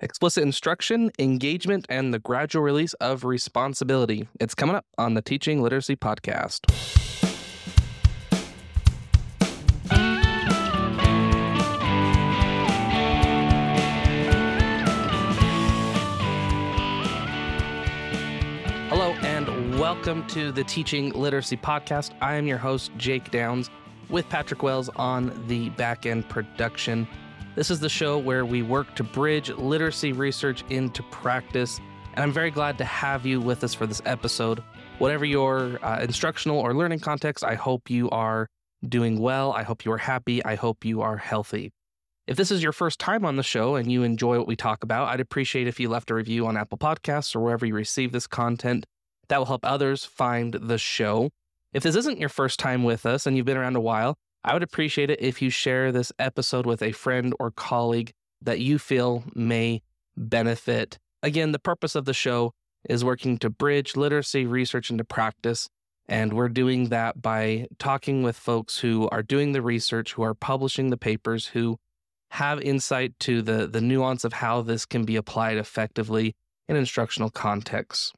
explicit instruction, engagement, and the gradual release of responsibility. It's coming up on the Teaching Literacy Podcast. Hello, and welcome to the Teaching Literacy Podcast. I am your host, Jake Downs, with Patrick Wells on the back end production. This is the show where we work to bridge literacy research into practice, and I'm very glad to have you with us for this episode. Whatever your uh, instructional or learning context, I hope you are doing well. I hope you are happy. I hope you are healthy. If this is your first time on the show and you enjoy what we talk about, I'd appreciate if you left a review on Apple Podcasts or wherever you receive this content. That will help others find the show. If this isn't your first time with us and you've been around a while, I would appreciate it if you share this episode with a friend or colleague that you feel may benefit. Again, the purpose of the show is working to bridge literacy research into practice. And we're doing that by talking with folks who are doing the research, who are publishing the papers, who have insight to the, the nuance of how this can be applied effectively in instructional contexts.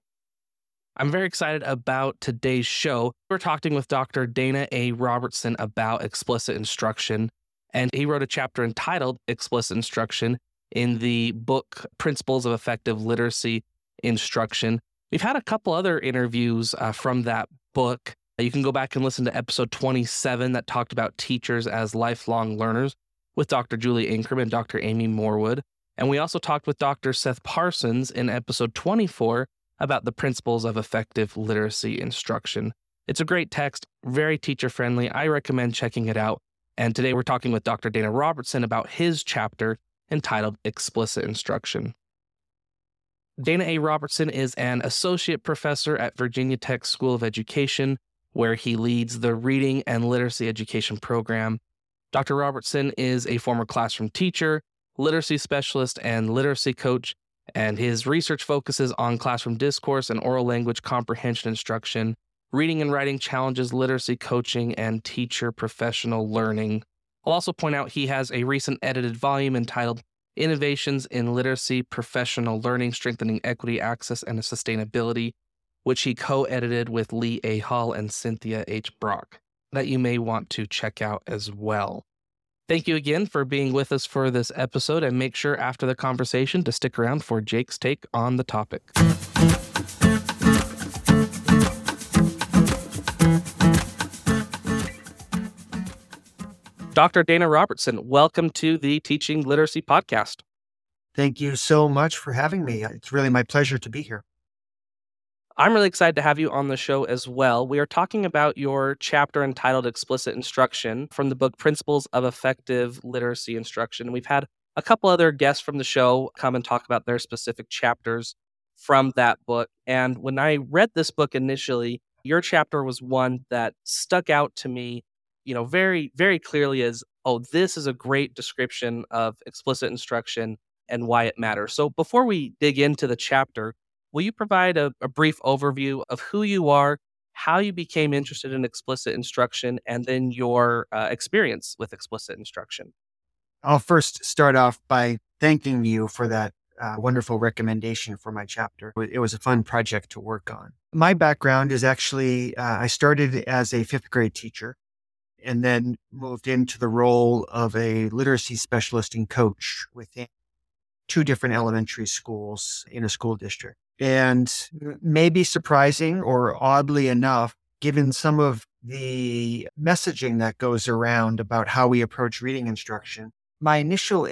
I'm very excited about today's show. We're talking with Dr. Dana A. Robertson about explicit instruction, and he wrote a chapter entitled Explicit Instruction in the book Principles of Effective Literacy Instruction. We've had a couple other interviews uh, from that book. You can go back and listen to episode 27 that talked about teachers as lifelong learners with Dr. Julie Ankrum and Dr. Amy Morewood. And we also talked with Dr. Seth Parsons in episode 24 about the principles of effective literacy instruction. It's a great text, very teacher friendly. I recommend checking it out. And today we're talking with Dr. Dana Robertson about his chapter entitled Explicit Instruction. Dana A. Robertson is an associate professor at Virginia Tech School of Education, where he leads the reading and literacy education program. Dr. Robertson is a former classroom teacher, literacy specialist, and literacy coach, and his research focuses on classroom discourse and oral language comprehension instruction, reading and writing challenges, literacy coaching, and teacher professional learning. I'll also point out he has a recent edited volume entitled Innovations in Literacy Professional Learning Strengthening Equity, Access, and Sustainability, which he co edited with Leigh A. Hall and Cynthia H. Brock, that you may want to check out as well. Thank you again for being with us for this episode, and make sure after the conversation to stick around for Jake's take on the topic. Dr. Dana Robertson, welcome to the Teaching Literacy Podcast. Thank you so much for having me. It's really my pleasure to be here. I'm really excited to have you on the show as well. We are talking about your chapter entitled Explicit Instruction from the book Principles of Effective Literacy Instruction. We've had a couple other guests from the show come and talk about their specific chapters from that book. And when I read this book initially, your chapter was one that stuck out to me you know, very, very clearly as, oh, this is a great description of explicit instruction and why it matters. So before we dig into the chapter, will you provide a, a brief overview of who you are, how you became interested in explicit instruction, and then your uh, experience with explicit instruction? I'll first start off by thanking you for that uh, wonderful recommendation for my chapter. It was a fun project to work on. My background is actually, uh, I started as a fifth grade teacher and then moved into the role of a literacy specialist and coach within two different elementary schools in a school district. And mm. maybe surprising or oddly enough, given some of the messaging that goes around about how we approach reading instruction, my initial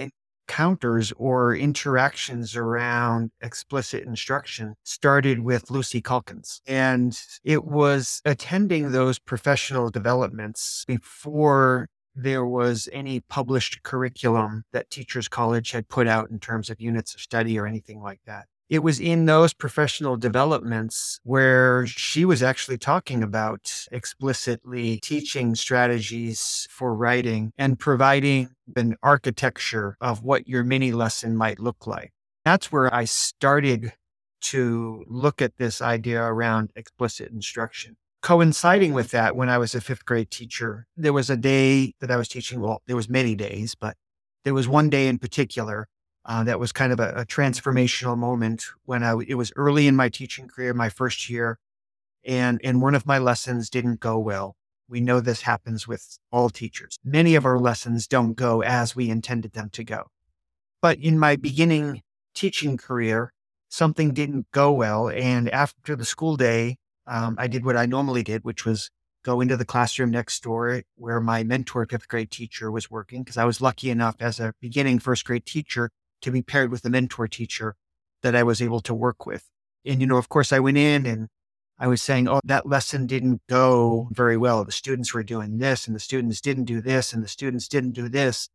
encounters or interactions around explicit instruction started with Lucy Calkins. And it was attending those professional developments before there was any published curriculum that Teachers College had put out in terms of units of study or anything like that it was in those professional developments where she was actually talking about explicitly teaching strategies for writing and providing an architecture of what your mini lesson might look like. That's where I started to look at this idea around explicit instruction. Coinciding with that, when I was a fifth grade teacher, there was a day that I was teaching. Well, there was many days, but there was one day in particular Uh, that was kind of a, a transformational moment when I, it was early in my teaching career, my first year, and, and one of my lessons didn't go well. We know this happens with all teachers. Many of our lessons don't go as we intended them to go. But in my beginning teaching career, something didn't go well. And after the school day, um, I did what I normally did, which was go into the classroom next door where my mentor fifth grade teacher was working because I was lucky enough as a beginning first grade teacher to be paired with a mentor teacher that I was able to work with. And, you know, of course, I went in and I was saying, oh, that lesson didn't go very well. The students were doing this and the students didn't do this and the students didn't do this.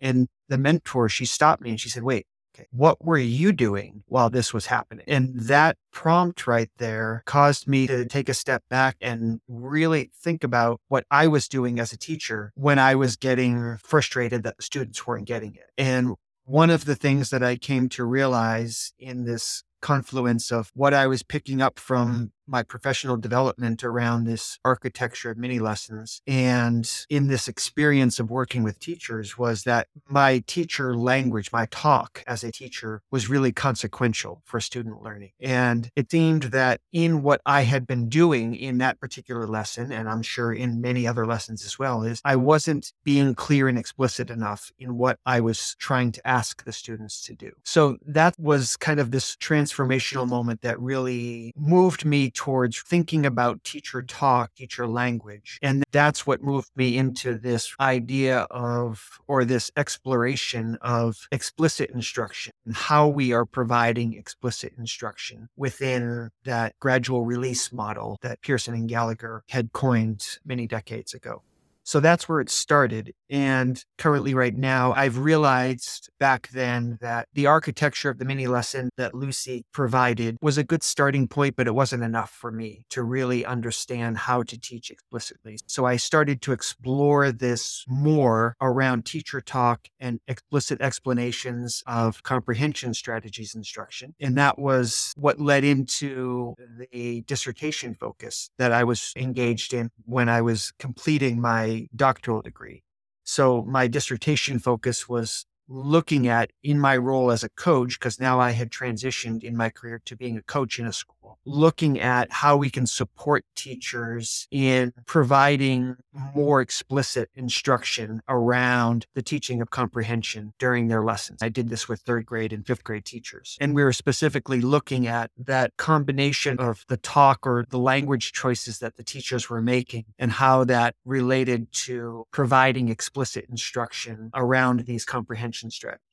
And the mentor, she stopped me and she said, wait, okay, what were you doing while this was happening? And that prompt right there caused me to take a step back and really think about what I was doing as a teacher when I was getting frustrated that the students weren't getting it. And one of the things that I came to realize in this confluence of what I was picking up mm-hmm. from my professional development around this architecture of mini lessons and in this experience of working with teachers was that my teacher language, my talk as a teacher was really consequential for student learning. And it seemed that in what I had been doing in that particular lesson, and I'm sure in many other lessons as well, is I wasn't being clear and explicit enough in what I was trying to ask the students to do. So that was kind of this transformational moment that really moved me towards thinking about teacher talk, teacher language. And that's what moved me into this idea of, or this exploration of explicit instruction and how we are providing explicit instruction within that gradual release model that Pearson and Gallagher had coined many decades ago. So that's where it started. And currently, right now, I've realized back then that the architecture of the mini lesson that Lucy provided was a good starting point, but it wasn't enough for me to really understand how to teach explicitly. So I started to explore this more around teacher talk and explicit explanations of comprehension strategies instruction. And that was what led into the dissertation focus that I was engaged in when I was completing my doctoral degree. So my dissertation focus was looking at in my role as a coach, because now I had transitioned in my career to being a coach in a school, looking at how we can support teachers in providing more explicit instruction around the teaching of comprehension during their lessons. I did this with third grade and fifth grade teachers. And we were specifically looking at that combination of the talk or the language choices that the teachers were making and how that related to providing explicit instruction around these comprehension strategies.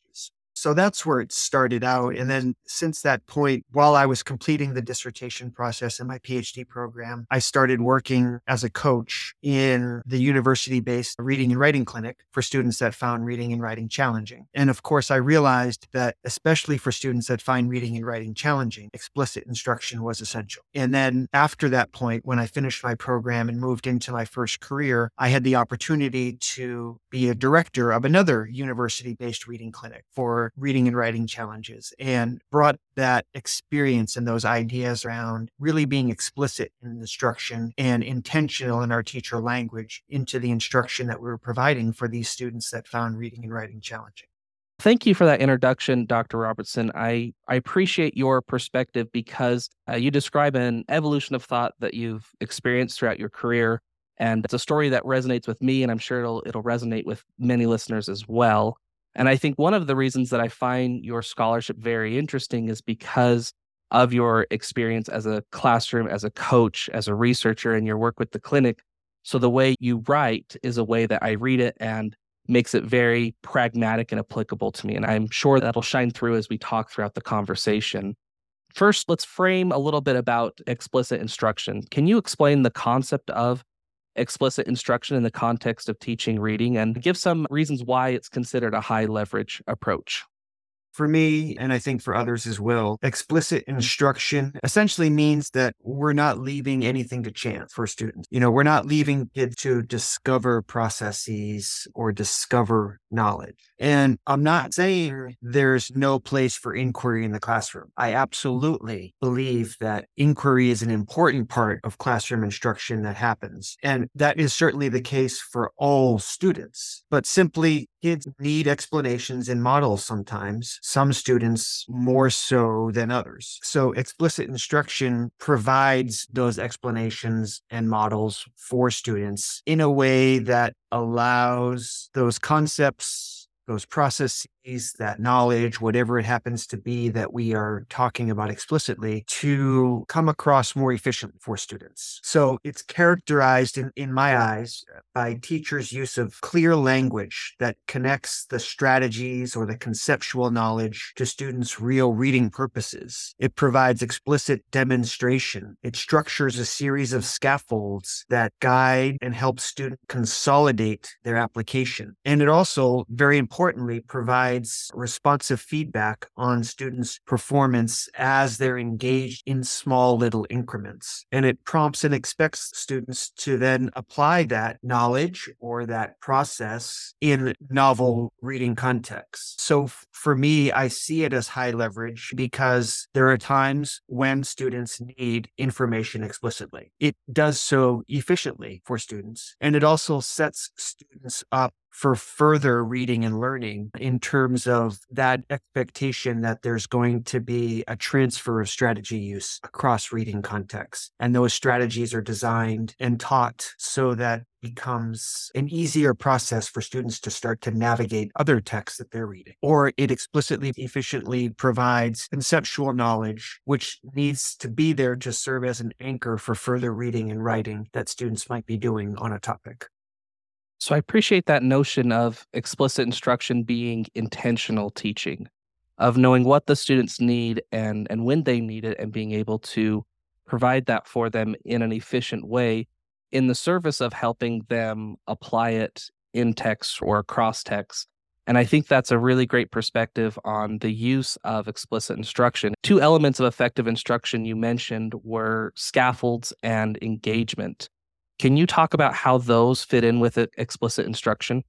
So that's where it started out. And then since that point, while I was completing the dissertation process in my PhD program, I started working as a coach in the university based reading and writing clinic for students that found reading and writing challenging. And of course, I realized that, especially for students that find reading and writing challenging, explicit instruction was essential. And then after that point, when I finished my program and moved into my first career, I had the opportunity to be a director of another university based reading clinic for reading and writing challenges and brought that experience and those ideas around really being explicit in instruction and intentional in our teacher language into the instruction that we were providing for these students that found reading and writing challenging. Thank you for that introduction, Dr. Robertson. I, I appreciate your perspective because uh, you describe an evolution of thought that you've experienced throughout your career. And it's a story that resonates with me, and I'm sure it'll, it'll resonate with many listeners as well. And I think one of the reasons that I find your scholarship very interesting is because of your experience as a classroom, as a coach, as a researcher, and your work with the clinic. So the way you write is a way that I read it and makes it very pragmatic and applicable to me. And I'm sure that'll shine through as we talk throughout the conversation. First, let's frame a little bit about explicit instruction. Can you explain the concept of explicit instruction in the context of teaching reading and give some reasons why it's considered a high leverage approach for me, and I think for others as well, explicit mm-hmm. instruction essentially means that we're not leaving anything to chance for students. You know, we're not leaving kids to discover processes or discover knowledge. And I'm not saying there's no place for inquiry in the classroom. I absolutely believe that inquiry is an important part of classroom instruction that happens. And that is certainly the case for all students. But simply, kids need explanations and models sometimes some students more so than others. So explicit instruction provides those explanations and models for students in a way that allows those concepts those processes, that knowledge, whatever it happens to be that we are talking about explicitly, to come across more efficiently for students. So it's characterized in, in my eyes uh, by teachers' use of clear language that connects the strategies or the conceptual knowledge to students' real reading purposes. It provides explicit demonstration. It structures a series of scaffolds that guide and help students consolidate their application. And it also, very importantly, provides responsive feedback on students' performance as they're engaged in small little increments. And it prompts and expects students to then apply that knowledge or that process in novel reading contexts. So for me, I see it as high leverage because there are times when students need information explicitly. It does so efficiently for students, and it also sets students up for further reading and learning in terms of that expectation that there's going to be a transfer of strategy use across reading contexts. And those strategies are designed and taught so that becomes an easier process for students to start to navigate other texts that they're reading. Or it explicitly, efficiently provides conceptual knowledge, which needs to be there to serve as an anchor for further reading and writing that students might be doing on a topic. So I appreciate that notion of explicit instruction being intentional teaching, of knowing what the students need and and when they need it and being able to provide that for them in an efficient way in the service of helping them apply it in text or across text. And I think that's a really great perspective on the use of explicit instruction. Two elements of effective instruction you mentioned were scaffolds and engagement. Can you talk about how those fit in with explicit instruction?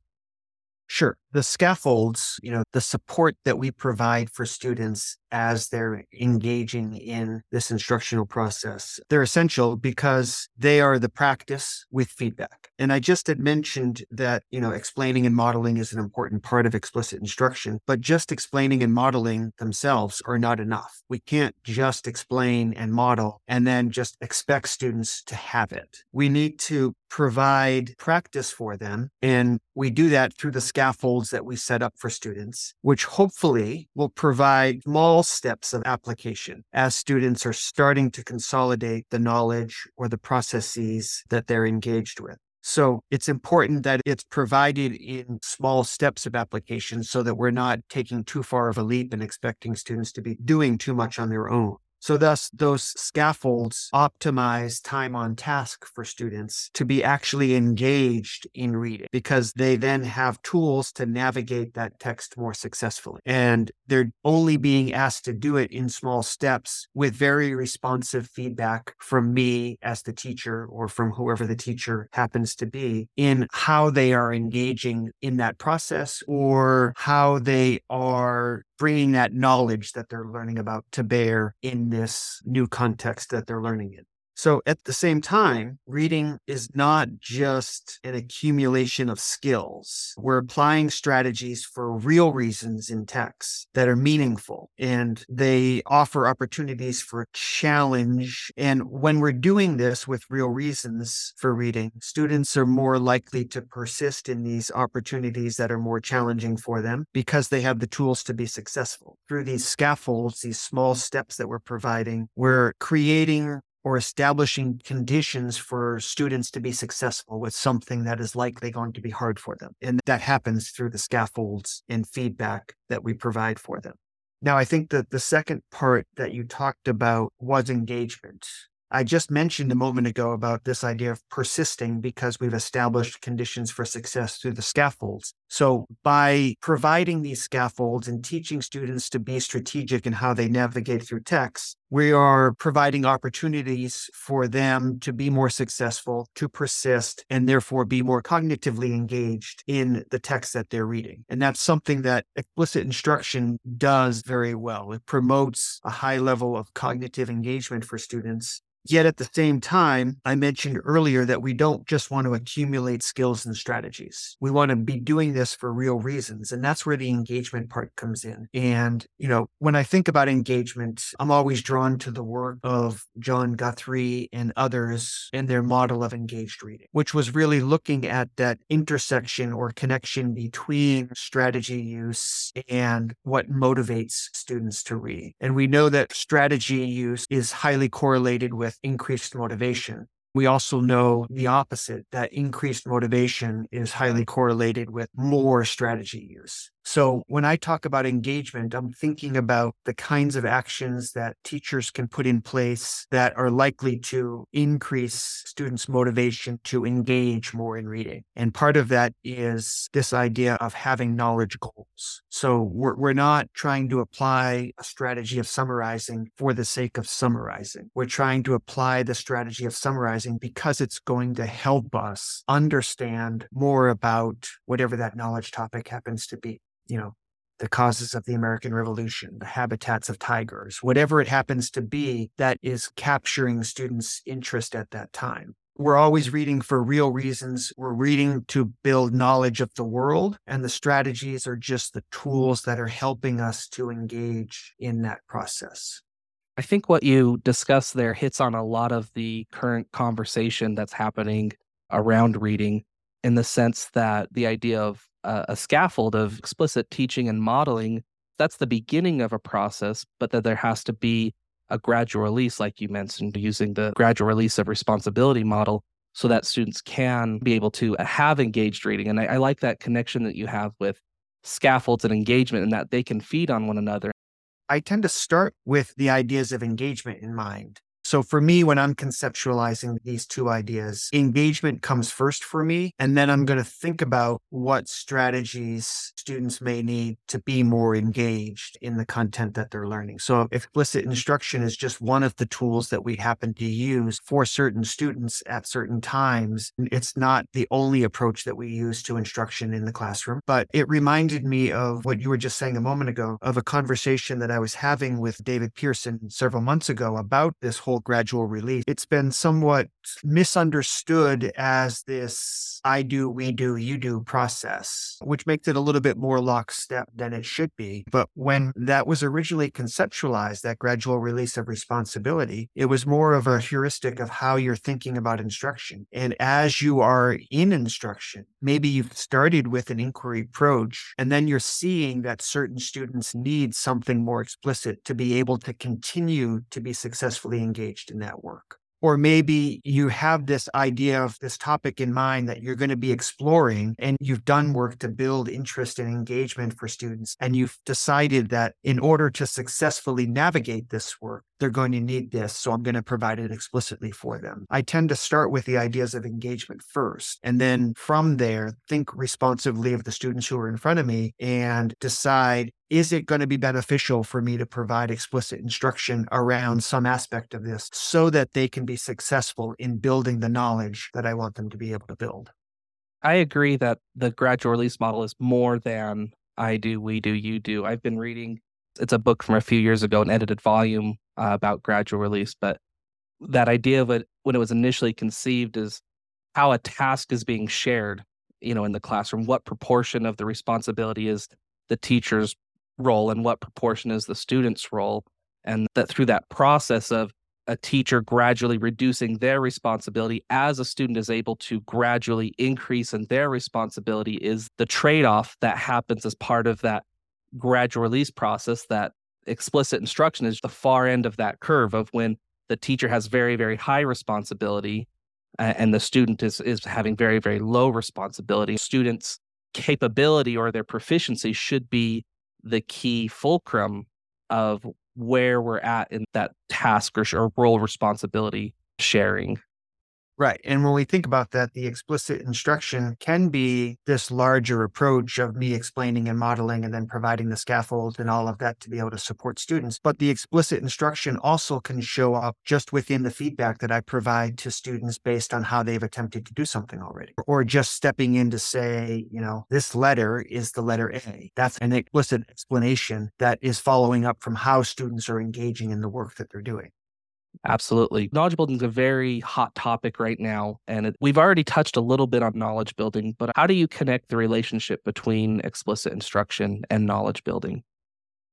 Sure. The scaffolds, you know, the support that we provide for students as they're engaging in this instructional process. They're essential because they are the practice with feedback. And I just had mentioned that, you know, explaining and modeling is an important part of explicit instruction, but just explaining and modeling themselves are not enough. We can't just explain and model and then just expect students to have it. We need to provide practice for them. And we do that through the that we set up for students, which hopefully will provide small steps of application as students are starting to consolidate the knowledge or the processes that they're engaged with. So it's important that it's provided in small steps of application so that we're not taking too far of a leap and expecting students to be doing too much on their own. So, thus, those scaffolds optimize time on task for students to be actually engaged in reading because they then have tools to navigate that text more successfully. And they're only being asked to do it in small steps with very responsive feedback from me as the teacher or from whoever the teacher happens to be in how they are engaging in that process or how they are bringing that knowledge that they're learning about to bear in this new context that they're learning in. So at the same time, reading is not just an accumulation of skills. We're applying strategies for real reasons in text that are meaningful and they offer opportunities for challenge. And when we're doing this with real reasons for reading, students are more likely to persist in these opportunities that are more challenging for them because they have the tools to be successful. Through these scaffolds, these small steps that we're providing, we're creating or establishing conditions for students to be successful with something that is likely going to be hard for them. And that happens through the scaffolds and feedback that we provide for them. Now, I think that the second part that you talked about was engagement. I just mentioned a moment ago about this idea of persisting because we've established conditions for success through the scaffolds. So, by providing these scaffolds and teaching students to be strategic in how they navigate through text, we are providing opportunities for them to be more successful, to persist, and therefore be more cognitively engaged in the text that they're reading. And that's something that explicit instruction does very well. It promotes a high level of cognitive engagement for students Yet at the same time, I mentioned earlier that we don't just want to accumulate skills and strategies. We want to be doing this for real reasons. And that's where the engagement part comes in. And, you know, when I think about engagement, I'm always drawn to the work of John Guthrie and others and their model of engaged reading, which was really looking at that intersection or connection between strategy use and what motivates students to read. And we know that strategy use is highly correlated with increased motivation. We also know the opposite that increased motivation is highly correlated with more strategy use. So when I talk about engagement, I'm thinking about the kinds of actions that teachers can put in place that are likely to increase students' motivation to engage more in reading. And part of that is this idea of having knowledge goals. So we're, we're not trying to apply a strategy of summarizing for the sake of summarizing. We're trying to apply the strategy of summarizing because it's going to help us understand more about whatever that knowledge topic happens to be you know, the causes of the American Revolution, the habitats of tigers, whatever it happens to be that is capturing students' interest at that time. We're always reading for real reasons. We're reading to build knowledge of the world, and the strategies are just the tools that are helping us to engage in that process. I think what you discussed there hits on a lot of the current conversation that's happening around reading in the sense that the idea of a, a scaffold of explicit teaching and modeling, that's the beginning of a process, but that there has to be a gradual release, like you mentioned, using the gradual release of responsibility model so that students can be able to uh, have engaged reading. And I, I, like that connection that you have with scaffolds and engagement and that they can feed on one another. I tend to start with the ideas of engagement in mind. So for me, when I'm conceptualizing these two ideas, engagement comes first for me. And then I'm going to think about what strategies students may need to be more engaged in the content that they're learning. So explicit instruction is just one of the tools that we happen to use for certain students at certain times. It's not the only approach that we use to instruction in the classroom, but it reminded me of what you were just saying a moment ago of a conversation that I was having with David Pearson several months ago about this whole gradual release. It's been somewhat misunderstood as this I do, we do, you do process, which makes it a little bit more lockstep than it should be. But when that was originally conceptualized, that gradual release of responsibility, it was more of a heuristic of how you're thinking about instruction. And as you are in instruction, maybe you've started with an inquiry approach, and then you're seeing that certain students need something more explicit to be able to continue to be successfully engaged in that work. Or maybe you have this idea of this topic in mind that you're going to be exploring and you've done work to build interest and engagement for students. And you've decided that in order to successfully navigate this work, they're going to need this. So I'm going to provide it explicitly for them. I tend to start with the ideas of engagement first. And then from there, think responsively of the students who are in front of me and decide is it going to be beneficial for me to provide explicit instruction around some aspect of this so that they can be successful in building the knowledge that I want them to be able to build? I agree that the gradual release model is more than I do, we do, you do. I've been reading, it's a book from a few years ago, an edited volume uh, about gradual release, but that idea of it when it was initially conceived is how a task is being shared, you know, in the classroom, what proportion of the responsibility is the teacher's role and what proportion is the student's role. And that through that process of a teacher gradually reducing their responsibility as a student is able to gradually increase in their responsibility is the trade off that happens as part of that gradual release process. That explicit instruction is the far end of that curve of when the teacher has very, very high responsibility and the student is, is having very, very low responsibility. Students' capability or their proficiency should be the key fulcrum of where we're at in that task or, or role responsibility sharing. Right. And when we think about that, the explicit instruction can be this larger approach of me explaining and modeling and then providing the scaffold and all of that to be able to support students. But the explicit instruction also can show up just within the feedback that I provide to students based on how they've attempted to do something already. Or just stepping in to say, you know, this letter is the letter A. That's an explicit explanation that is following up from how students are engaging in the work that they're doing. Absolutely. Knowledge building is a very hot topic right now. And it, we've already touched a little bit on knowledge building, but how do you connect the relationship between explicit instruction and knowledge building?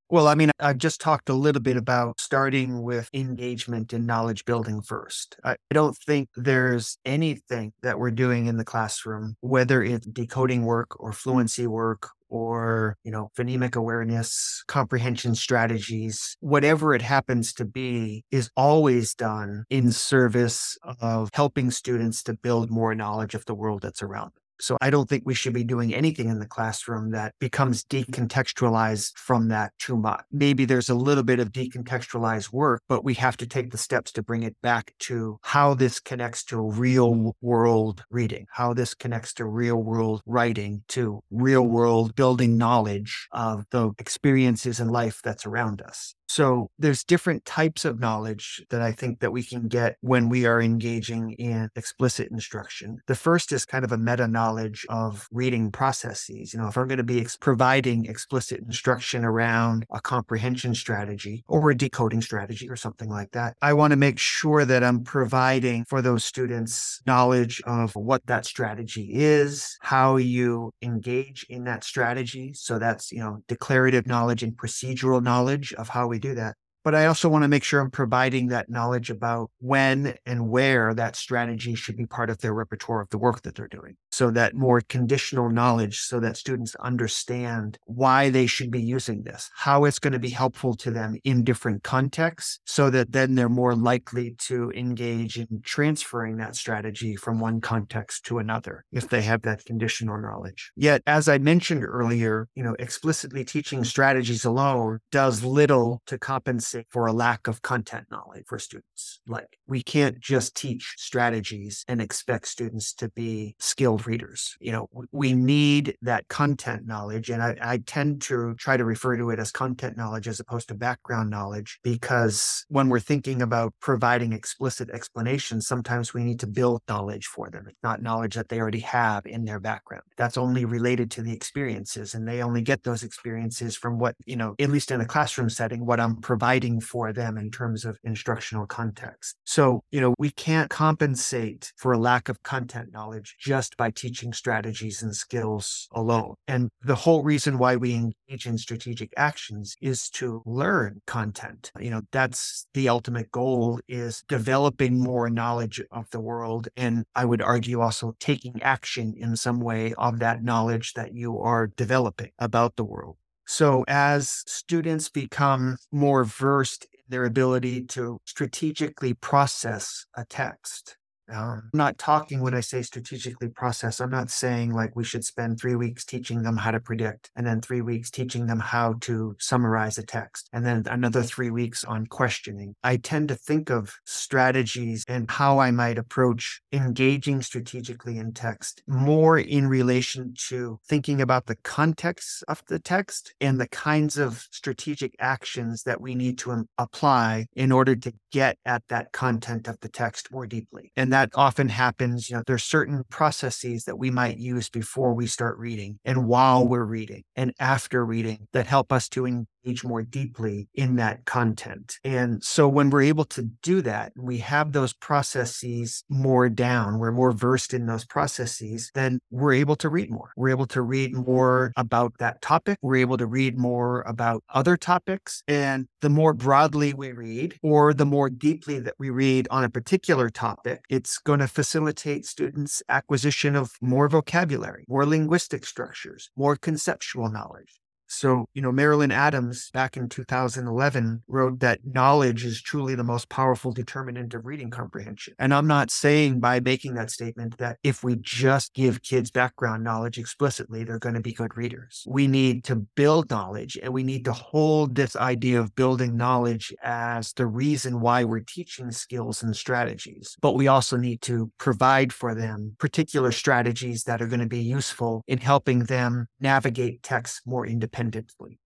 Well, I mean, I've just talked a little bit about starting with engagement and knowledge building first. I don't think there's anything that we're doing in the classroom, whether it's decoding work or fluency work or, you know, phonemic awareness, comprehension strategies, whatever it happens to be, is always done in service of helping students to build more knowledge of the world that's around them. So I don't think we should be doing anything in the classroom that becomes decontextualized from that too much. Maybe there's a little bit of decontextualized work, but we have to take the steps to bring it back to how this connects to real world reading, how this connects to real world writing, to real world building knowledge of the experiences in life that's around us. So there's different types of knowledge that I think that we can get when we are engaging in explicit instruction. The first is kind of a meta knowledge of reading processes. You know, if I'm going to be ex- providing explicit instruction around a comprehension strategy or a decoding strategy or something like that, I want to make sure that I'm providing for those students knowledge of what that strategy is, how you engage in that strategy. So that's, you know, declarative knowledge and procedural knowledge of how we do that but I also want to make sure I'm providing that knowledge about when and where that strategy should be part of their repertoire of the work that they're doing. So that more conditional knowledge so that students understand why they should be using this, how it's going to be helpful to them in different contexts, so that then they're more likely to engage in transferring that strategy from one context to another if they have that conditional knowledge. Yet, as I mentioned earlier, you know, explicitly teaching strategies alone does little to compensate for a lack of content knowledge for students. Like we can't just teach strategies and expect students to be skilled readers. You know, we need that content knowledge. And I, I tend to try to refer to it as content knowledge as opposed to background knowledge because when we're thinking about providing explicit explanations, sometimes we need to build knowledge for them. It's not knowledge that they already have in their background. That's only related to the experiences and they only get those experiences from what, you know, at least in a classroom setting, what I'm providing for them in terms of instructional context. So, you know, we can't compensate for a lack of content knowledge just by teaching strategies and skills alone. And the whole reason why we engage in strategic actions is to learn content. You know, that's the ultimate goal is developing more knowledge of the world. And I would argue also taking action in some way of that knowledge that you are developing about the world. So, as students become more versed in their ability to strategically process a text, um, I'm not talking when I say strategically process. I'm not saying like we should spend three weeks teaching them how to predict and then three weeks teaching them how to summarize a text and then another three weeks on questioning. I tend to think of strategies and how I might approach engaging strategically in text more in relation to thinking about the context of the text and the kinds of strategic actions that we need to apply in order to get at that content of the text more deeply. And that often happens. You know, there's certain processes that we might use before we start reading and while we're reading and after reading that help us to engage more deeply in that content. And so when we're able to do that, we have those processes more down, we're more versed in those processes, then we're able to read more. We're able to read more about that topic. We're able to read more about other topics. And the more broadly we read, or the more deeply that we read on a particular topic, it's going to facilitate students' acquisition of more vocabulary, more linguistic structures, more conceptual knowledge. So, you know, Marilyn Adams back in 2011 wrote that knowledge is truly the most powerful determinant of reading comprehension. And I'm not saying by making that statement that if we just give kids background knowledge explicitly, they're going to be good readers. We need to build knowledge and we need to hold this idea of building knowledge as the reason why we're teaching skills and strategies. But we also need to provide for them particular strategies that are going to be useful in helping them navigate text more independently independently?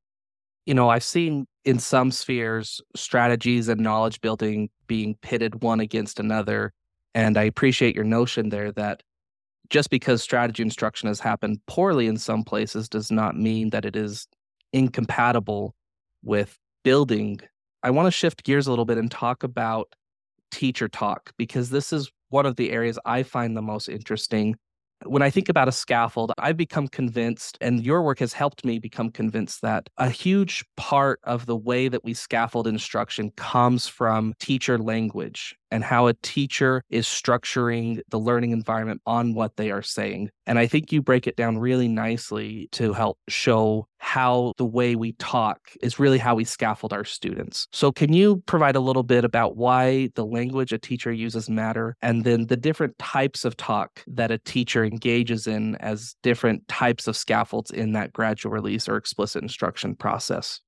You know, I've seen in some spheres strategies and knowledge building being pitted one against another. And I appreciate your notion there that just because strategy instruction has happened poorly in some places does not mean that it is incompatible with building. I want to shift gears a little bit and talk about teacher talk because this is one of the areas I find the most interesting when I think about a scaffold, I've become convinced, and your work has helped me become convinced that a huge part of the way that we scaffold instruction comes from teacher language and how a teacher is structuring the learning environment on what they are saying. And I think you break it down really nicely to help show how the way we talk is really how we scaffold our students. So, can you provide a little bit about why the language a teacher uses matter and then the different types of talk that a teacher engages in as different types of scaffolds in that gradual release or explicit instruction process?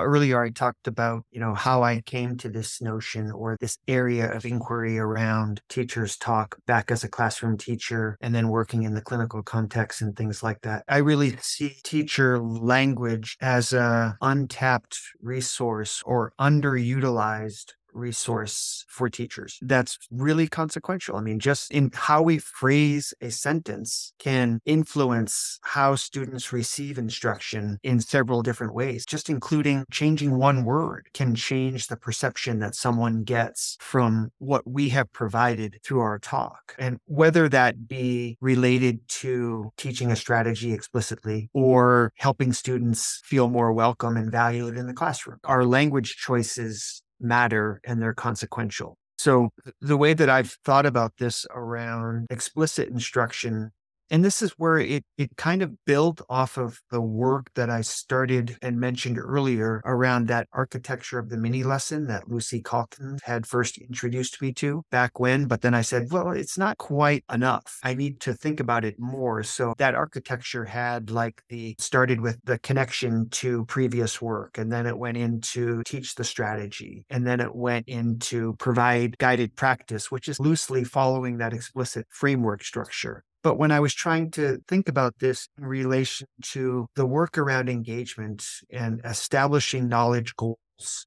Earlier I talked about, you know, how I came to this notion or this area of inquiry around teachers talk back as a classroom teacher and then working in the clinical context and things like that. I really see teacher language as a untapped resource or underutilized resource for teachers that's really consequential. I mean, just in how we phrase a sentence can influence how students receive instruction in several different ways. Just including changing one word can change the perception that someone gets from what we have provided through our talk. And whether that be related to teaching a strategy explicitly or helping students feel more welcome and valued in the classroom, our language choices matter and they're consequential. So, the way that I've thought about this around explicit instruction and this is where it, it kind of built off of the work that I started and mentioned earlier around that architecture of the mini lesson that Lucy Calkins had first introduced me to back when. But then I said, well, it's not quite enough. I need to think about it more. So that architecture had like the started with the connection to previous work, and then it went into teach the strategy, and then it went into provide guided practice, which is loosely following that explicit framework structure. But when I was trying to think about this in relation to the work around engagement and establishing knowledge goals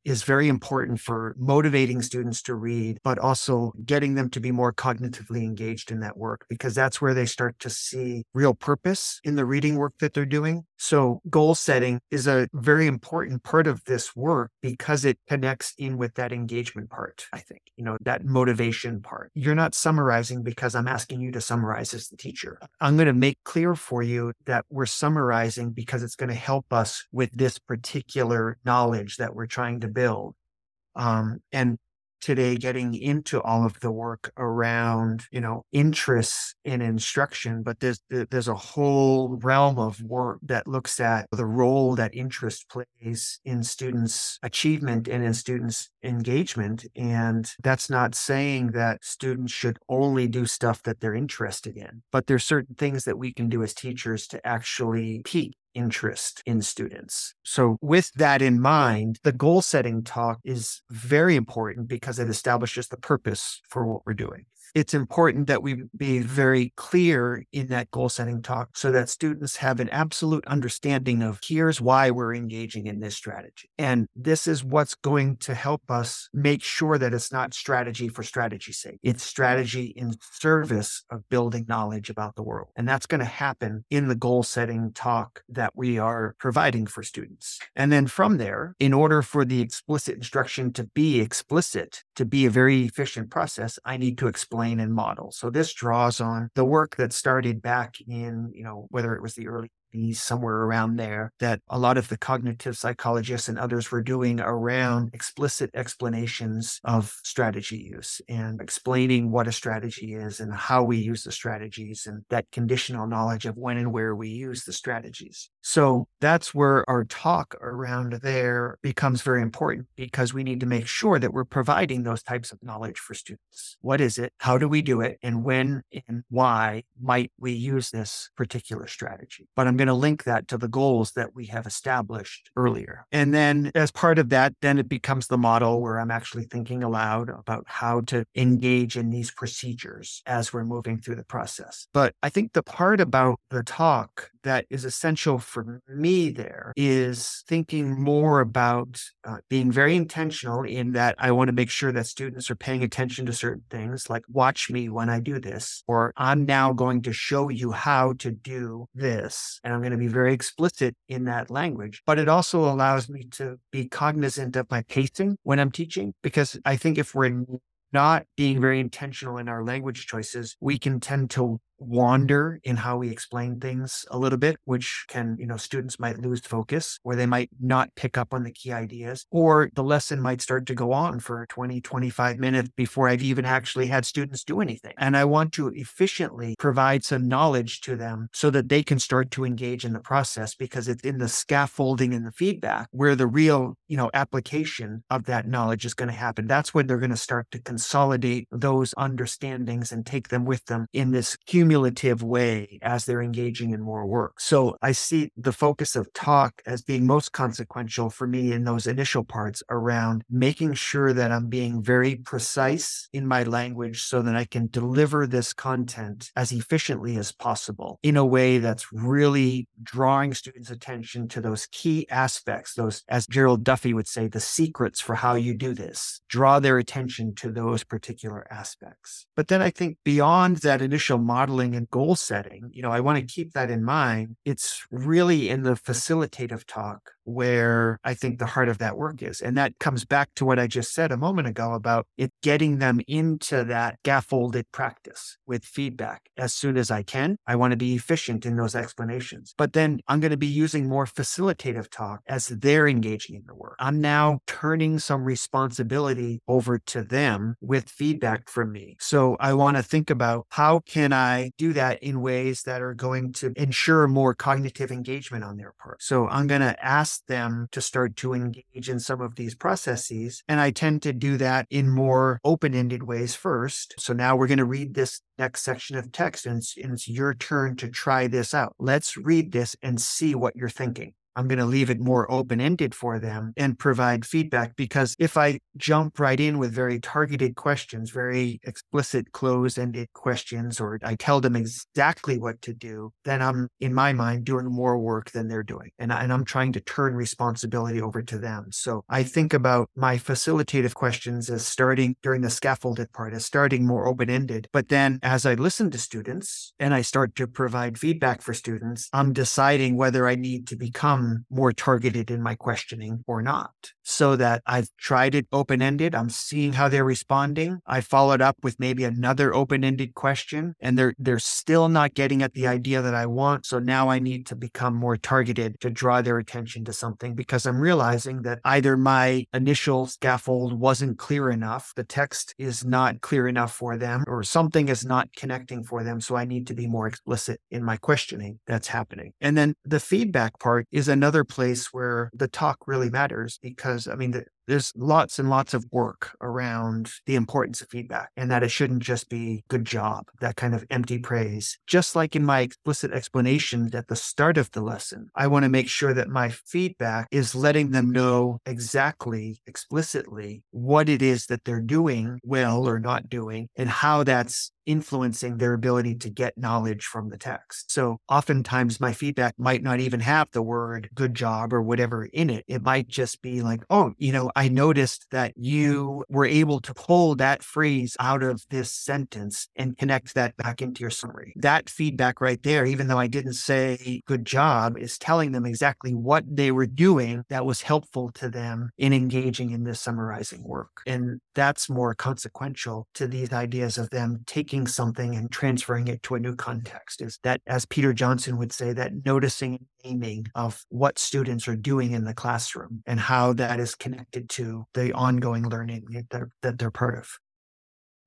is very important for motivating students to read, but also getting them to be more cognitively engaged in that work because that's where they start to see real purpose in the reading work that they're doing. So, goal setting is a very important part of this work because it connects in with that engagement part, I think, you know, that motivation part. You're not summarizing because I'm asking you to summarize as the teacher. I'm going to make clear for you that we're summarizing because it's going to help us with this particular knowledge that we're trying to build. Um, and today getting into all of the work around you know interests in instruction but there's there's a whole realm of work that looks at the role that interest plays in students achievement and in students engagement and that's not saying that students should only do stuff that they're interested in but there's certain things that we can do as teachers to actually pique interest in students. So, with that in mind, the goal setting talk is very important because it establishes the purpose for what we're doing it's important that we be very clear in that goal setting talk so that students have an absolute understanding of here's why we're engaging in this strategy. And this is what's going to help us make sure that it's not strategy for strategy's sake. It's strategy in service of building knowledge about the world. And that's going to happen in the goal setting talk that we are providing for students. And then from there, in order for the explicit instruction to be explicit, to be a very efficient process, I need to explain explain and model. So this draws on the work that started back in, you know, whether it was the early somewhere around there that a lot of the cognitive psychologists and others were doing around explicit explanations of strategy use and explaining what a strategy is and how we use the strategies and that conditional knowledge of when and where we use the strategies. So that's where our talk around there becomes very important because we need to make sure that we're providing those types of knowledge for students. What is it? How do we do it? And when and why might we use this particular strategy? But I'm going to link that to the goals that we have established earlier. And then as part of that, then it becomes the model where I'm actually thinking aloud about how to engage in these procedures as we're moving through the process. But I think the part about the talk that is essential for me there is thinking more about uh, being very intentional in that I want to make sure that students are paying attention to certain things, like watch me when I do this, or I'm now going to show you how to do this. And I'm going to be very explicit in that language. But it also allows me to be cognizant of my pacing when I'm teaching, because I think if we're not being very intentional in our language choices, we can tend to wander in how we explain things a little bit, which can, you know, students might lose focus or they might not pick up on the key ideas, or the lesson might start to go on for 20, 25 minutes before I've even actually had students do anything. And I want to efficiently provide some knowledge to them so that they can start to engage in the process because it's in the scaffolding and the feedback where the real, you know, application of that knowledge is going to happen. That's when they're going to start to consolidate those understandings and take them with them in this cumulative way as they're engaging in more work. So I see the focus of talk as being most consequential for me in those initial parts around making sure that I'm being very precise in my language so that I can deliver this content as efficiently as possible in a way that's really drawing students' attention to those key aspects, those, as Gerald Duffy would say, the secrets for how you do this. Draw their attention to those particular aspects. But then I think beyond that initial modeling and goal setting, you know, I want to keep that in mind. It's really in the facilitative talk where I think the heart of that work is. And that comes back to what I just said a moment ago about it getting them into that scaffolded practice with feedback as soon as I can. I want to be efficient in those explanations. But then I'm going to be using more facilitative talk as they're engaging in the work. I'm now turning some responsibility over to them with feedback from me. So I want to think about how can I do that in ways that are going to ensure more cognitive engagement on their part. So I'm going to ask them to start to engage in some of these processes. And I tend to do that in more open ended ways first. So now we're going to read this next section of text and it's, and it's your turn to try this out. Let's read this and see what you're thinking. I'm going to leave it more open ended for them and provide feedback because if I jump right in with very targeted questions, very explicit close ended questions, or I tell them exactly what to do, then I'm, in my mind, doing more work than they're doing. And, I, and I'm trying to turn responsibility over to them. So I think about my facilitative questions as starting during the scaffolded part, as starting more open ended. But then as I listen to students and I start to provide feedback for students, I'm deciding whether I need to become more targeted in my questioning or not. So that I've tried it open ended. I'm seeing how they're responding. I followed up with maybe another open ended question and they're, they're still not getting at the idea that I want. So now I need to become more targeted to draw their attention to something because I'm realizing that either my initial scaffold wasn't clear enough, the text is not clear enough for them, or something is not connecting for them. So I need to be more explicit in my questioning that's happening. And then the feedback part is another place where the talk really matters because, I mean, the, there's lots and lots of work around the importance of feedback and that it shouldn't just be good job, that kind of empty praise. Just like in my explicit explanation at the start of the lesson, I want to make sure that my feedback is letting them know exactly, explicitly, what it is that they're doing well or not doing and how that's influencing their ability to get knowledge from the text. So oftentimes my feedback might not even have the word good job or whatever in it. It might just be like, oh, you know, I noticed that you were able to pull that phrase out of this sentence and connect that back into your summary. That feedback right there, even though I didn't say good job, is telling them exactly what they were doing that was helpful to them in engaging in this summarizing work. And that's more consequential to these ideas of them taking something and transferring it to a new context. Is that, as Peter Johnston would say, that noticing and naming of what students are doing in the classroom and how that is connected to the ongoing learning that they're, that they're part of.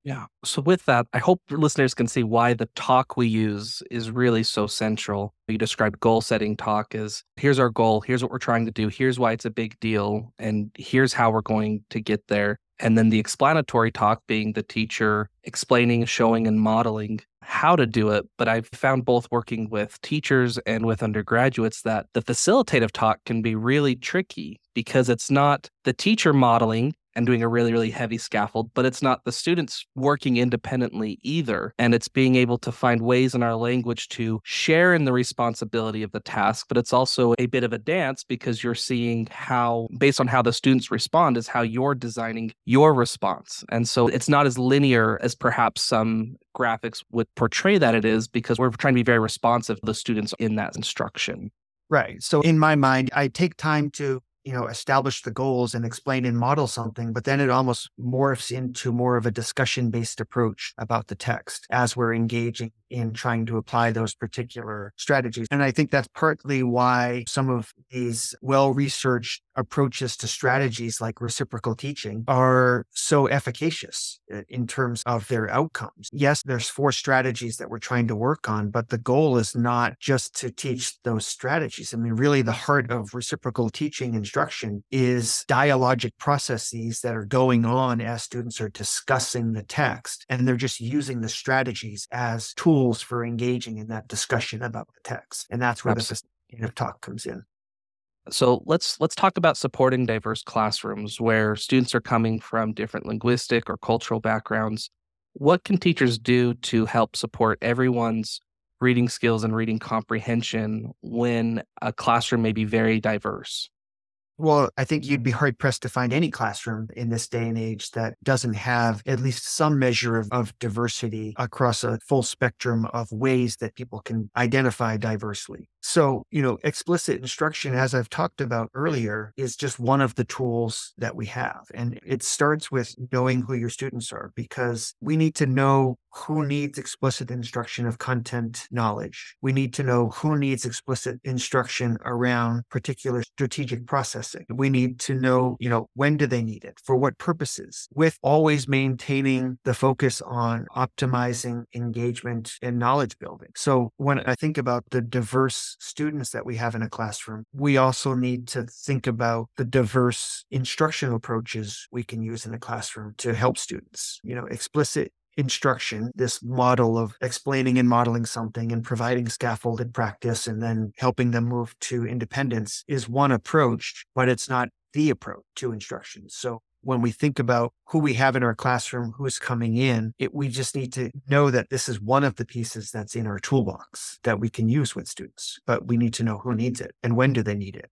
Yeah. So, with that, I hope listeners can see why the talk we use is really so central. You described goal setting talk as here's our goal, here's what we're trying to do, here's why it's a big deal, and here's how we're going to get there. And then the explanatory talk being the teacher explaining, showing, and modeling how to do it. But I've found both working with teachers and with undergraduates that the facilitative talk can be really tricky because it's not the teacher modeling and doing a really, really heavy scaffold, but it's not the students working independently either. And it's being able to find ways in our language to share in the responsibility of the task, but it's also a bit of a dance because you're seeing how, based on how the students respond, is how you're designing your response. And so it's not as linear as perhaps some graphics would portray that it is because we're trying to be very responsive to the students in that instruction. Right. So in my mind, I take time to you know, establish the goals and explain and model something, but then it almost morphs into more of a discussion based approach about the text as we're engaging in trying to apply those particular strategies. And I think that's partly why some of these well researched approaches to strategies like reciprocal teaching are so efficacious in terms of their outcomes. Yes, there's four strategies that we're trying to work on, but the goal is not just to teach those strategies. I mean, really the heart of reciprocal teaching instruction is dialogic processes that are going on as students are discussing the text and they're just using the strategies as tools for engaging in that discussion about the text. And that's where Absolutely. the talk comes in. So let's let's talk about supporting diverse classrooms where students are coming from different linguistic or cultural backgrounds. What can teachers do to help support everyone's reading skills and reading comprehension when a classroom may be very diverse? Well, I think you'd be hard pressed to find any classroom in this day and age that doesn't have at least some measure of, of, diversity across a full spectrum of ways that people can identify diversely. So, you know, explicit instruction, as I've talked about earlier, is just one of the tools that we have. And it starts with knowing who your students are because we need to know who needs explicit instruction of content knowledge. We need to know who needs explicit instruction around particular strategic We need to know, you know, when do they need it? For what purposes? With always maintaining the focus on optimizing engagement and knowledge building. So when I think about the diverse students that we have in a classroom, we also need to think about the diverse instructional approaches we can use in a classroom to help students. You know, explicit instruction, this model of explaining and modeling something and providing scaffolded practice and then helping them move to independence is one approach, but it's not the approach to instruction. So when we think about who we have in our classroom, who's coming in, it, we just need to know that this is one of the pieces that's in our toolbox that we can use with students, but we need to know who needs it and when do they need it.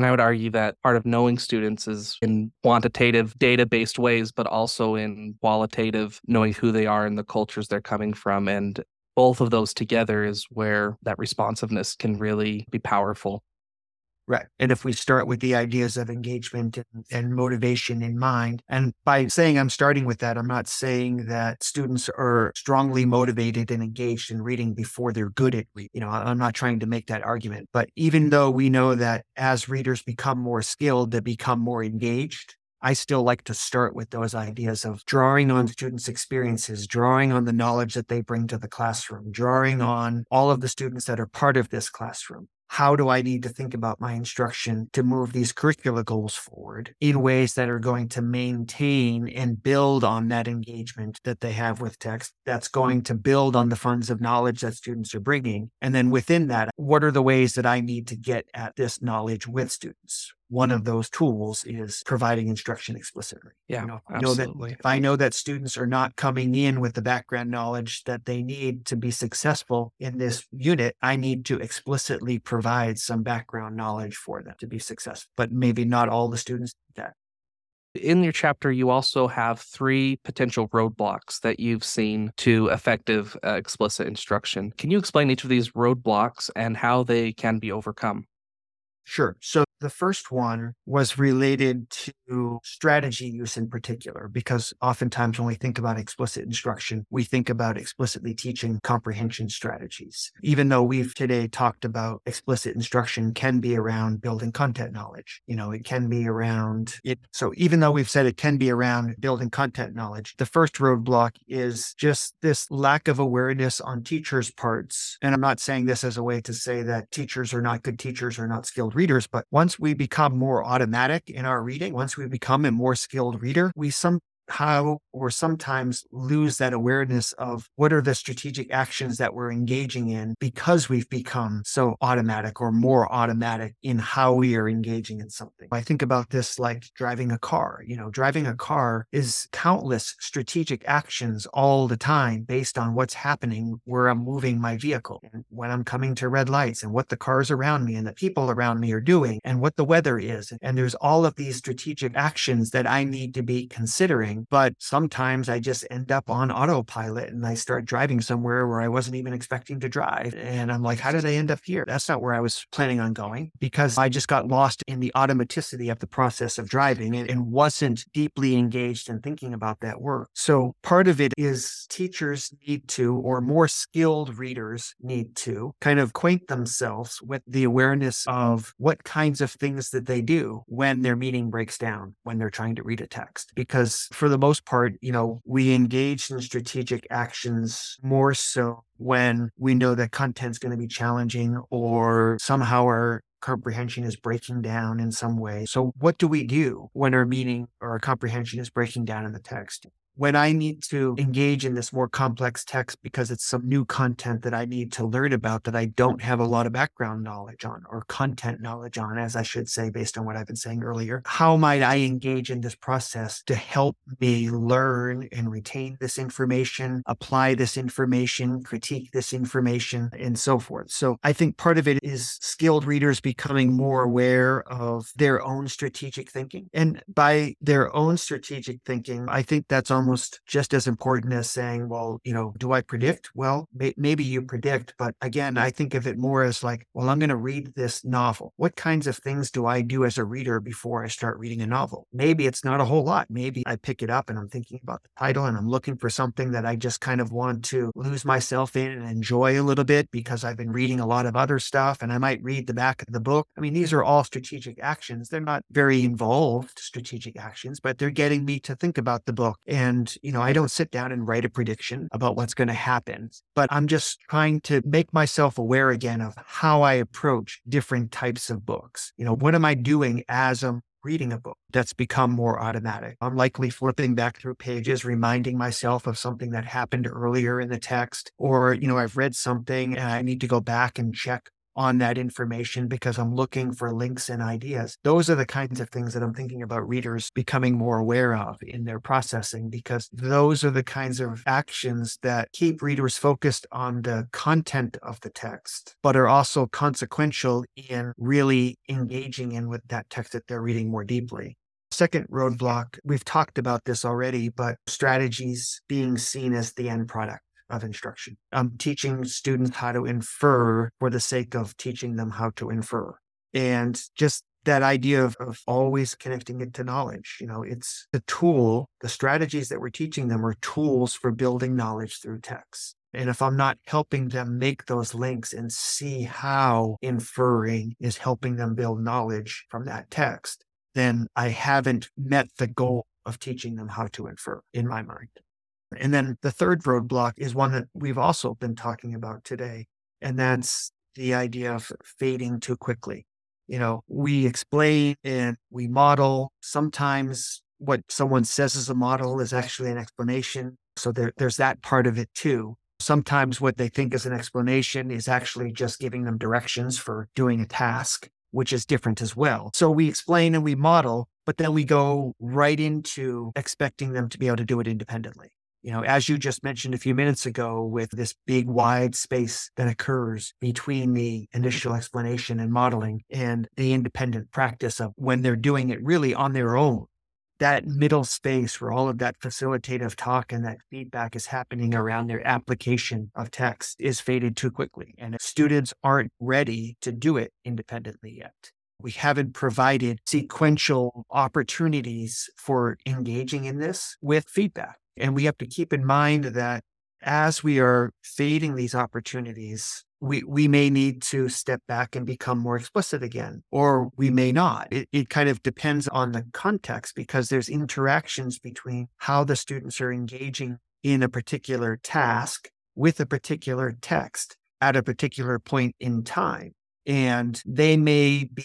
And I would argue that part of knowing students is in quantitative data based ways, but also in qualitative, knowing who they are and the cultures they're coming from. And both of those together is where that responsiveness can really be powerful. Right. And if we start with the ideas of engagement and, and, motivation in mind, and by saying I'm starting with that, I'm not saying that students are strongly motivated and engaged in reading before they're good at reading. You know, I'm not trying to make that argument. But even though we know that as readers become more skilled, they become more engaged, I still like to start with those ideas of drawing on students' experiences, drawing on the knowledge that they bring to the classroom, drawing on all of the students that are part of this classroom how do I need to think about my instruction to move these curricular goals forward in ways that are going to maintain and build on that engagement that they have with text, that's going to build on the funds of knowledge that students are bringing. And then within that, what are the ways that I need to get at this knowledge with students? One of those tools is providing instruction explicitly. Yeah, you know, absolutely. if I know that students are not coming in with the background knowledge that they need to be successful in this unit, I need to explicitly provide some background knowledge for them to be successful. But maybe not all the students that. In your chapter, you also have three potential roadblocks that you've seen to effective uh, explicit instruction. Can you explain each of these roadblocks and how they can be overcome? Sure. So the first one was related to strategy use in particular, because oftentimes when we think about explicit instruction, we think about explicitly teaching comprehension strategies. Even though we've today talked about explicit instruction can be around building content knowledge, you know, it can be around it. So even though we've said it can be around building content knowledge, the first roadblock is just this lack of awareness on teachers' parts. And I'm not saying this as a way to say that teachers are not good teachers or not skilled readers, but once we become more automatic in our reading, once we become a more skilled reader, we some how or sometimes lose that awareness of what are the strategic actions that we're engaging in because we've become so automatic or more automatic in how we are engaging in something. I think about this like driving a car. You know, driving a car is countless strategic actions all the time based on what's happening where I'm moving my vehicle and when I'm coming to red lights and what the cars around me and the people around me are doing and what the weather is. And there's all of these strategic actions that I need to be considering but sometimes I just end up on autopilot and I start driving somewhere where I wasn't even expecting to drive. And I'm like, how did I end up here? That's not where I was planning on going because I just got lost in the automaticity of the process of driving and, and wasn't deeply engaged in thinking about that work. So part of it is teachers need to, or more skilled readers need to kind of acquaint themselves with the awareness of what kinds of things that they do when their meaning breaks down, when they're trying to read a text. Because for the most part, you know, we engage in hmm. strategic actions more so when we know that content's going to be challenging or somehow our comprehension is breaking down in some way. So, what do we do when our meaning or our comprehension is breaking down in the text? When I need to engage in this more complex text because it's some new content that I need to learn about that I don't have a lot of background knowledge on or content knowledge on, as I should say, based on what I've been saying earlier, how might I engage in this process to help me learn and retain this information, apply this information, critique this information, and so forth? So I think part of it is skilled readers becoming more aware of their own strategic thinking. And by their own strategic thinking, I think that's almost almost just as important as saying, well, you know, do I predict? Well, may- maybe you mm-hmm. predict, but again, I think of it more as like, well, I'm going to read this novel. What kinds of things do I do as a reader before I start reading a novel? Maybe it's not a whole lot. Maybe I pick it up and I'm thinking about the title and I'm looking for something that I just kind of want to lose myself in and enjoy a little bit because I've been reading a lot of other stuff and I might read the back of the book. I mean, these are all strategic actions. They're not very involved strategic actions, but they're getting me to think about the book and and, you know, I don't sit down and write a prediction about what's going to happen, but I'm just trying to make myself aware again of how I approach different types of books. You know, what am I doing as I'm reading a book that's become more automatic. I'm likely flipping back through pages, reminding myself of something that happened earlier in the text, or, you know, I've read something and I need to go back and check on that information because I'm looking mm-hmm. for links and ideas. Those are the kinds of things that I'm thinking about readers becoming more aware of in their processing because those are the kinds of actions that keep readers focused on the content of the text, but are also consequential in really engaging in with that text that they're reading more deeply. Second roadblock, we've talked about this already, but strategies being seen as the end product of instruction. I'm teaching students how to infer for the sake of teaching them how to infer. And just that idea of, of always connecting it to knowledge. You know, it's the tool, the strategies that we're teaching them are tools for building knowledge through text. And if I'm not helping them make those links and see how inferring is helping them build knowledge from that text, then I haven't met the goal of teaching them how to infer in my mind. And then the third roadblock is one that we've also been talking about today, and that's the idea of fading too quickly. You know, we explain and we model. Sometimes what someone says as a model is actually an explanation. So there, there's that part of it too. Sometimes what they think is an explanation is actually just giving them directions for doing a task, which is different as well. So we explain and we model, but then we go right into expecting them to be able to do it independently you know, as you just mentioned a few minutes ago, with this big wide space that occurs between the initial explanation and modeling and the independent practice of when they're doing it really on their own. That middle space where all of that facilitative talk and that feedback is happening around their application of text is faded too quickly. And students aren't ready to do it independently yet we haven't provided sequential opportunities for engaging in this with feedback. And we have to keep in mind that as we are fading these opportunities, we, we may need to step back and become more explicit again, or we may not. It, it kind of depends on the context because there's interactions between how the students are engaging in a particular task with a particular text at a particular point in time. And they may be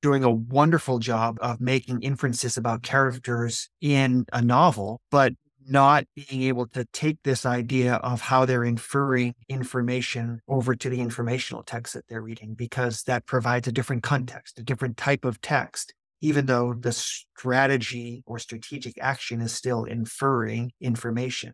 doing a wonderful job of making inferences about characters in a novel, but not being able to take this idea of how they're inferring information over to the informational text that they're reading, because that provides a different context, a different type of text, even though the strategy or strategic action is still inferring information.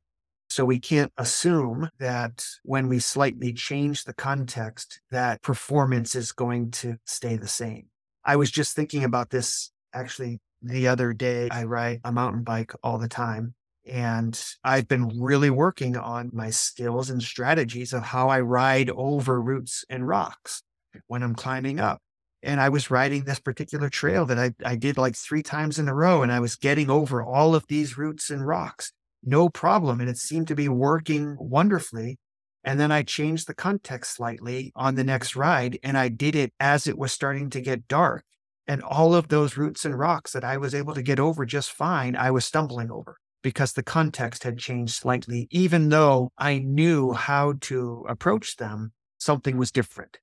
So we can't assume that when we slightly change the context, that performance is going to stay the same. I was just thinking about this actually the other day. I ride a mountain bike all the time And I've been really working on my skills and strategies of how I ride over roots and rocks when I'm climbing up. And I was riding this particular trail that I, I did like three times in a row, and I was getting over all of these roots and rocks, no problem. And it seemed to be working wonderfully. And then I changed the context slightly on the next ride, and I did it as it was starting to get dark. And all of those roots and rocks that I was able to get over just fine, I was stumbling over because the context had changed slightly. Even though I knew how to approach them, something was different.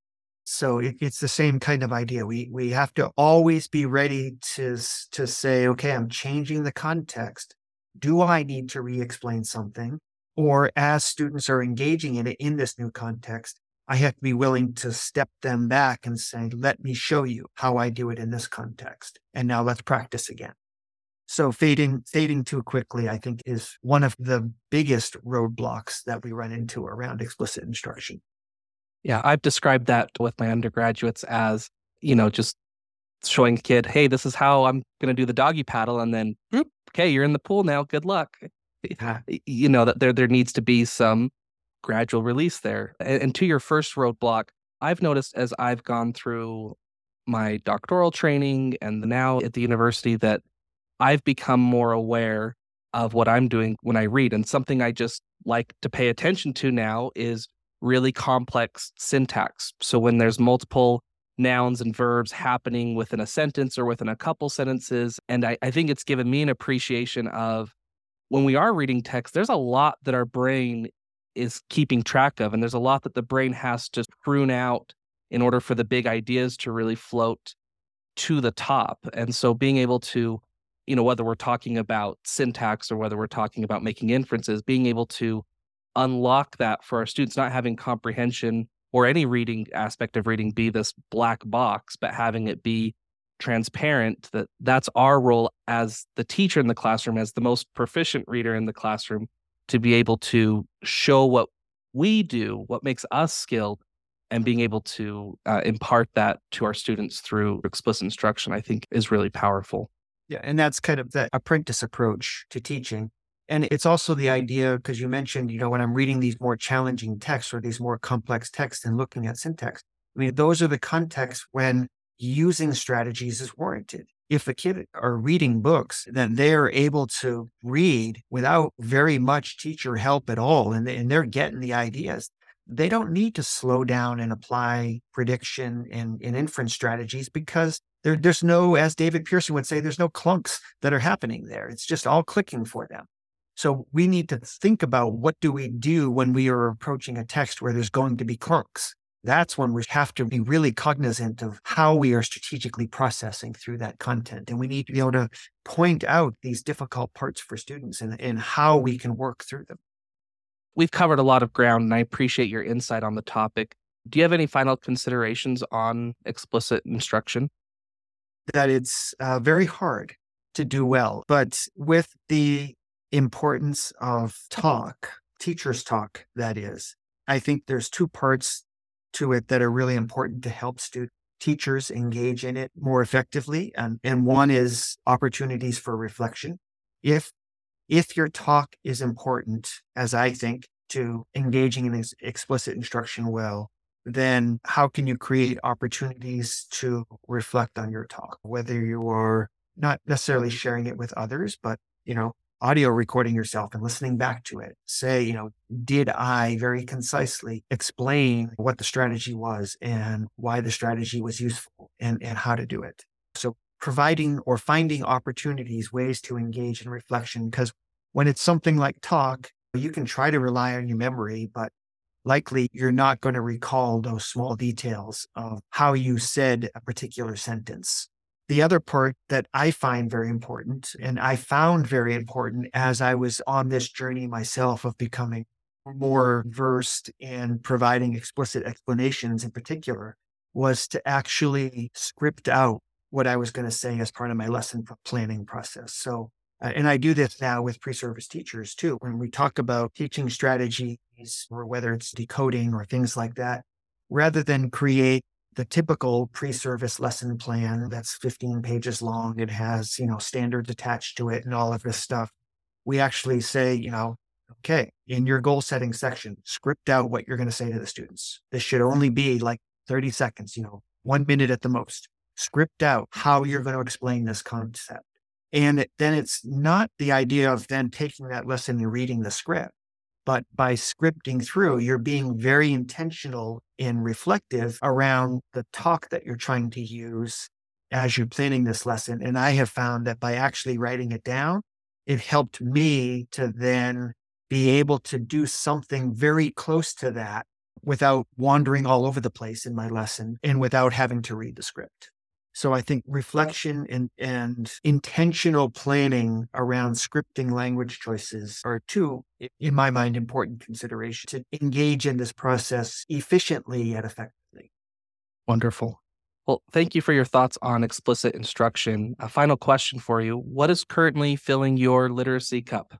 So it, it's the same kind of idea. We we have to always be ready to to say, okay, I'm changing the context. Do I need to re-explain something? Or as students are engaging in it in this new context, I have to be willing to step them back and say, let me show you how I do it in this context. And now let's practice again. So fading, fading too quickly, I think is one of the biggest roadblocks that we run into around explicit instruction. Yeah, I've described that with my undergraduates as, you know, just showing a kid, hey, this is how I'm going to do the doggy paddle. And then, okay, you're in the pool now. Good luck. Yeah. You know, that there, there needs to be some gradual release there. And, and to your first roadblock, I've noticed as I've gone through my doctoral training and now at the university that I've become more aware of what I'm doing when I read. And something I just like to pay attention to now is really complex syntax. So when there's multiple nouns and verbs happening within a sentence or within a couple sentences, and I, I think it's given me an appreciation of when we are reading text, there's a lot that our brain is keeping track of, and there's a lot that the brain has to prune out in order for the big ideas to really float to the top. And so being able to, you know, whether we're talking about syntax or whether we're talking about making inferences, being able to unlock that for our students, not having comprehension or any reading aspect of reading be this black box, but having it be transparent that that's our role as the teacher in the classroom, as the most proficient reader in the classroom, to be able to show what we do, what makes us skilled, and being able to uh, impart that to our students through explicit instruction, I think is really powerful. Yeah. And that's kind of the apprentice approach to teaching and it's also the idea, because you mentioned, you know, when I'm reading these more challenging texts or these more complex texts and looking at syntax, I mean, those are the contexts when using strategies is warranted. If a kid are reading books, then they are able to read without very much teacher help at all, and, and they're getting the ideas. They don't need to slow down and apply prediction and, and inference strategies because there, there's no, as David Pearson would say, there's no clunks that are happening there. It's just all clicking for them. So we need to think about what do we do when we are approaching a text where there's going to be clunks. That's when we have to be really cognizant of how we are strategically processing through that content. And we need to be able to point out these difficult parts for students and, and how we can work through them. We've covered a lot of ground and I appreciate your insight on the topic. Do you have any final considerations on explicit instruction? That it's uh, very hard to do well, but with the importance of talk, teacher's talk, that is. I think there's two parts to it that are really important to help students. teachers engage in it more effectively. And, and one is opportunities for reflection. If if your talk is important, as I think, to engaging in explicit instruction well, then how can you create opportunities to reflect on your talk, whether you are not necessarily sharing it with others, but you know, audio recording yourself and listening back to it. Say, you know, did I very concisely explain what the strategy was and why the strategy was useful and, and how to do it? So providing or finding opportunities, ways to engage in reflection, because when it's something like talk, you can try to rely on your memory, but likely you're not going to recall those small details of how you said a particular sentence the other part that I find very important, and I found very important as I was on this journey myself of becoming more versed in providing explicit explanations in particular, was to actually script out what I was going to say as part of my lesson planning process. So, Uh, and I do this now with pre service teachers too. When we talk about teaching strategies, or whether it's decoding or things like that, rather than create the typical pre-service lesson plan that's 15 pages long. It has, you know, standards attached to it and all of this stuff. we actually say, you know, okay, in your goal setting section, script out what you're going to say to the students. This should only be like 30 seconds, you know, one minute at the most. Script out how you're going to explain this concept. And then it's not the idea of then taking that lesson and reading the script, but by scripting through, you're being very intentional and reflective around the talk that you're trying to use as you're planning this lesson. And I have found that by actually writing it down, it helped me to then be able to do something very close to that without wandering all over the place in my lesson and without having to read the script. So I think reflection and, and intentional planning around scripting language choices are two, in my mind, important considerations to engage in this process efficiently yet effectively. Wonderful. Well, thank you for your thoughts on explicit instruction. A final question for you What is currently filling your literacy cup?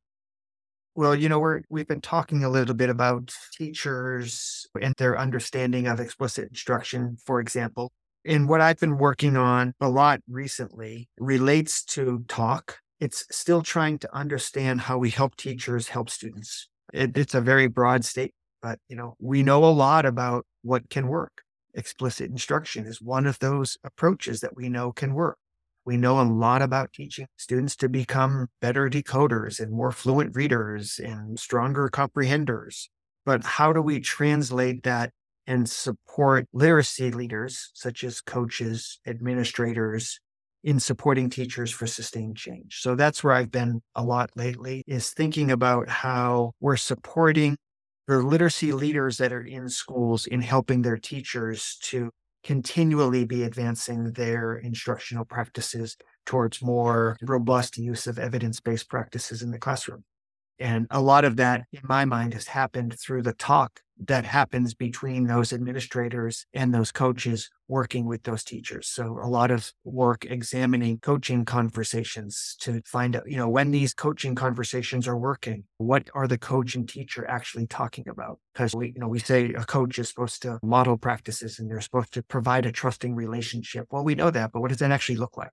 Well, you know, we're we've been talking a little bit about teachers and their understanding of explicit instruction, for example. And what I've been working on a lot recently relates to talk. It's still trying to understand how we help teachers help students. It, it's a very broad state, but you know, we know a lot about what can work. Explicit instruction is one of those approaches that we know can work. We know a lot about teaching students to become better decoders and more fluent readers and stronger comprehenders. But how do we translate that and support literacy leaders, such as coaches, administrators, in supporting teachers for sustained change. So that's where I've been a lot lately is thinking about how we're supporting the literacy leaders that are in schools in helping their teachers to continually be advancing their instructional practices towards more robust use of evidence-based practices in the classroom. And a lot of that, in my mind, has happened through the talk that happens between those administrators and those coaches working with those teachers. So a lot of work examining coaching conversations to find out, you know, when these coaching conversations are working, what are the coach and teacher actually talking about? Because we, you know, we say a coach is supposed to model practices and they're supposed to provide a trusting relationship. Well, we know that, but what does that actually look like?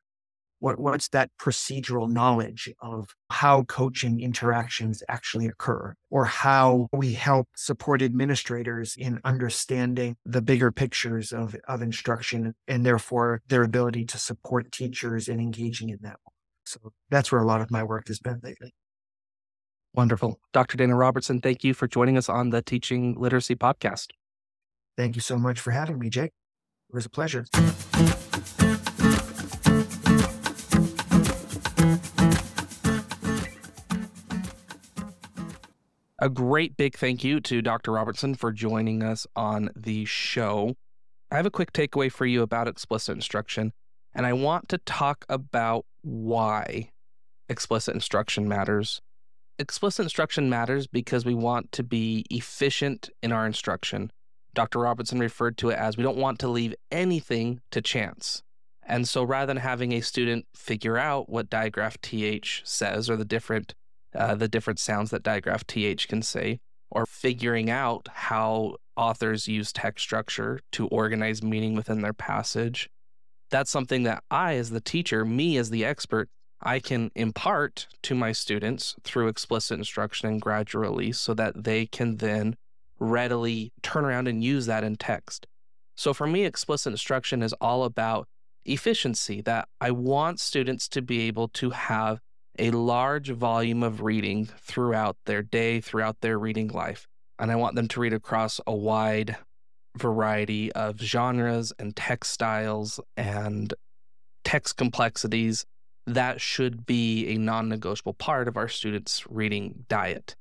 What, what's that procedural knowledge of how coaching interactions actually occur or how we help support administrators in understanding the bigger pictures of, of instruction and therefore their ability to support teachers in engaging in that. So that's where a lot of my work has been lately. Wonderful. Dr. Dana Robertson, thank you for joining us on the Teaching Literacy podcast. Thank you so much for having me, Jake. It was a pleasure. A great big thank you to Dr. Robertson for joining us on the show. I have a quick takeaway for you about explicit instruction, and I want to talk about why explicit instruction matters. Explicit instruction matters because we want to be efficient in our instruction. Dr. Robertson referred to it as we don't want to leave anything to chance. And so rather than having a student figure out what digraph TH says or the different uh, the different sounds that digraph th can say, or figuring out how authors use text structure to organize meaning within their passage. That's something that I, as the teacher, me as the expert, I can impart to my students through explicit instruction and gradual release so that they can then readily turn around and use that in text. So for me, explicit instruction is all about efficiency, that I want students to be able to have a large volume of reading throughout their day, throughout their reading life. And I want them to read across a wide variety of genres and text styles and text complexities. That should be a non negotiable part of our students' reading diet.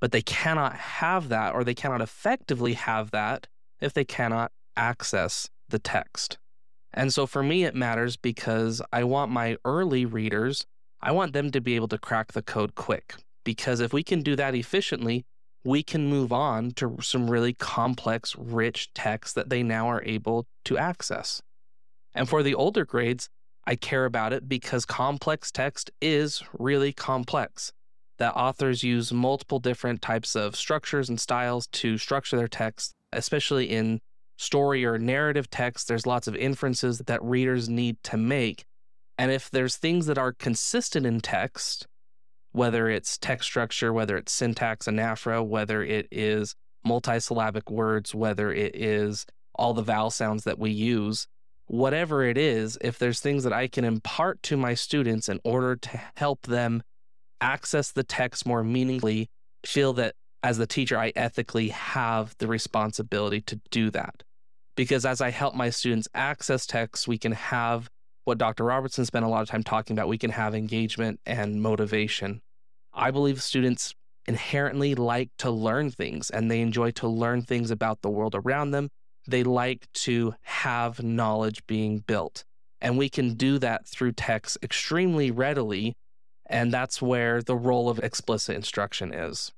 But they cannot have that, or they cannot effectively have that, if they cannot access the text. And so for me, it matters because I want my early readers I want them to be able to crack the code quick because if we can do that efficiently, we can move on to some really complex, rich text that they now are able to access. And for the older grades, I care about it because complex text is really complex. That authors use multiple different types of structures and styles to structure their text, especially in story or narrative text. There's lots of inferences that readers need to make and if there's things that are consistent in text, whether it's text structure, whether it's syntax, anaphora, whether it is multisyllabic words, whether it is all the vowel sounds that we use, whatever it is, if there's things that I can impart to my students in order to help them access the text more meaningfully, feel that as the teacher, I ethically have the responsibility to do that. Because as I help my students access text, we can have what Dr. Robertson spent a lot of time talking about. We can have engagement and motivation. I believe students inherently like to learn things and they enjoy to learn things about the world around them they like to have knowledge being built. And we can do that through text extremely readily. And that's where the role of explicit instruction is.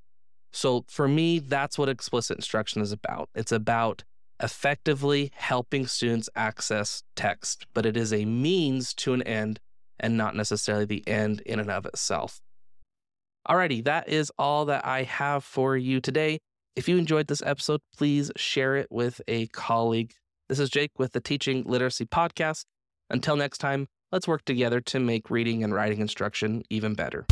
So for me, that's what explicit instruction is about. It's about effectively helping students access text, but it is a means to an end and not necessarily the end in and of itself. Alrighty, that is all that I have for you today. If you enjoyed this episode, please share it with a colleague. This is Jake with the Teaching Literacy Podcast. Until next time, let's work together to make reading and writing instruction even better.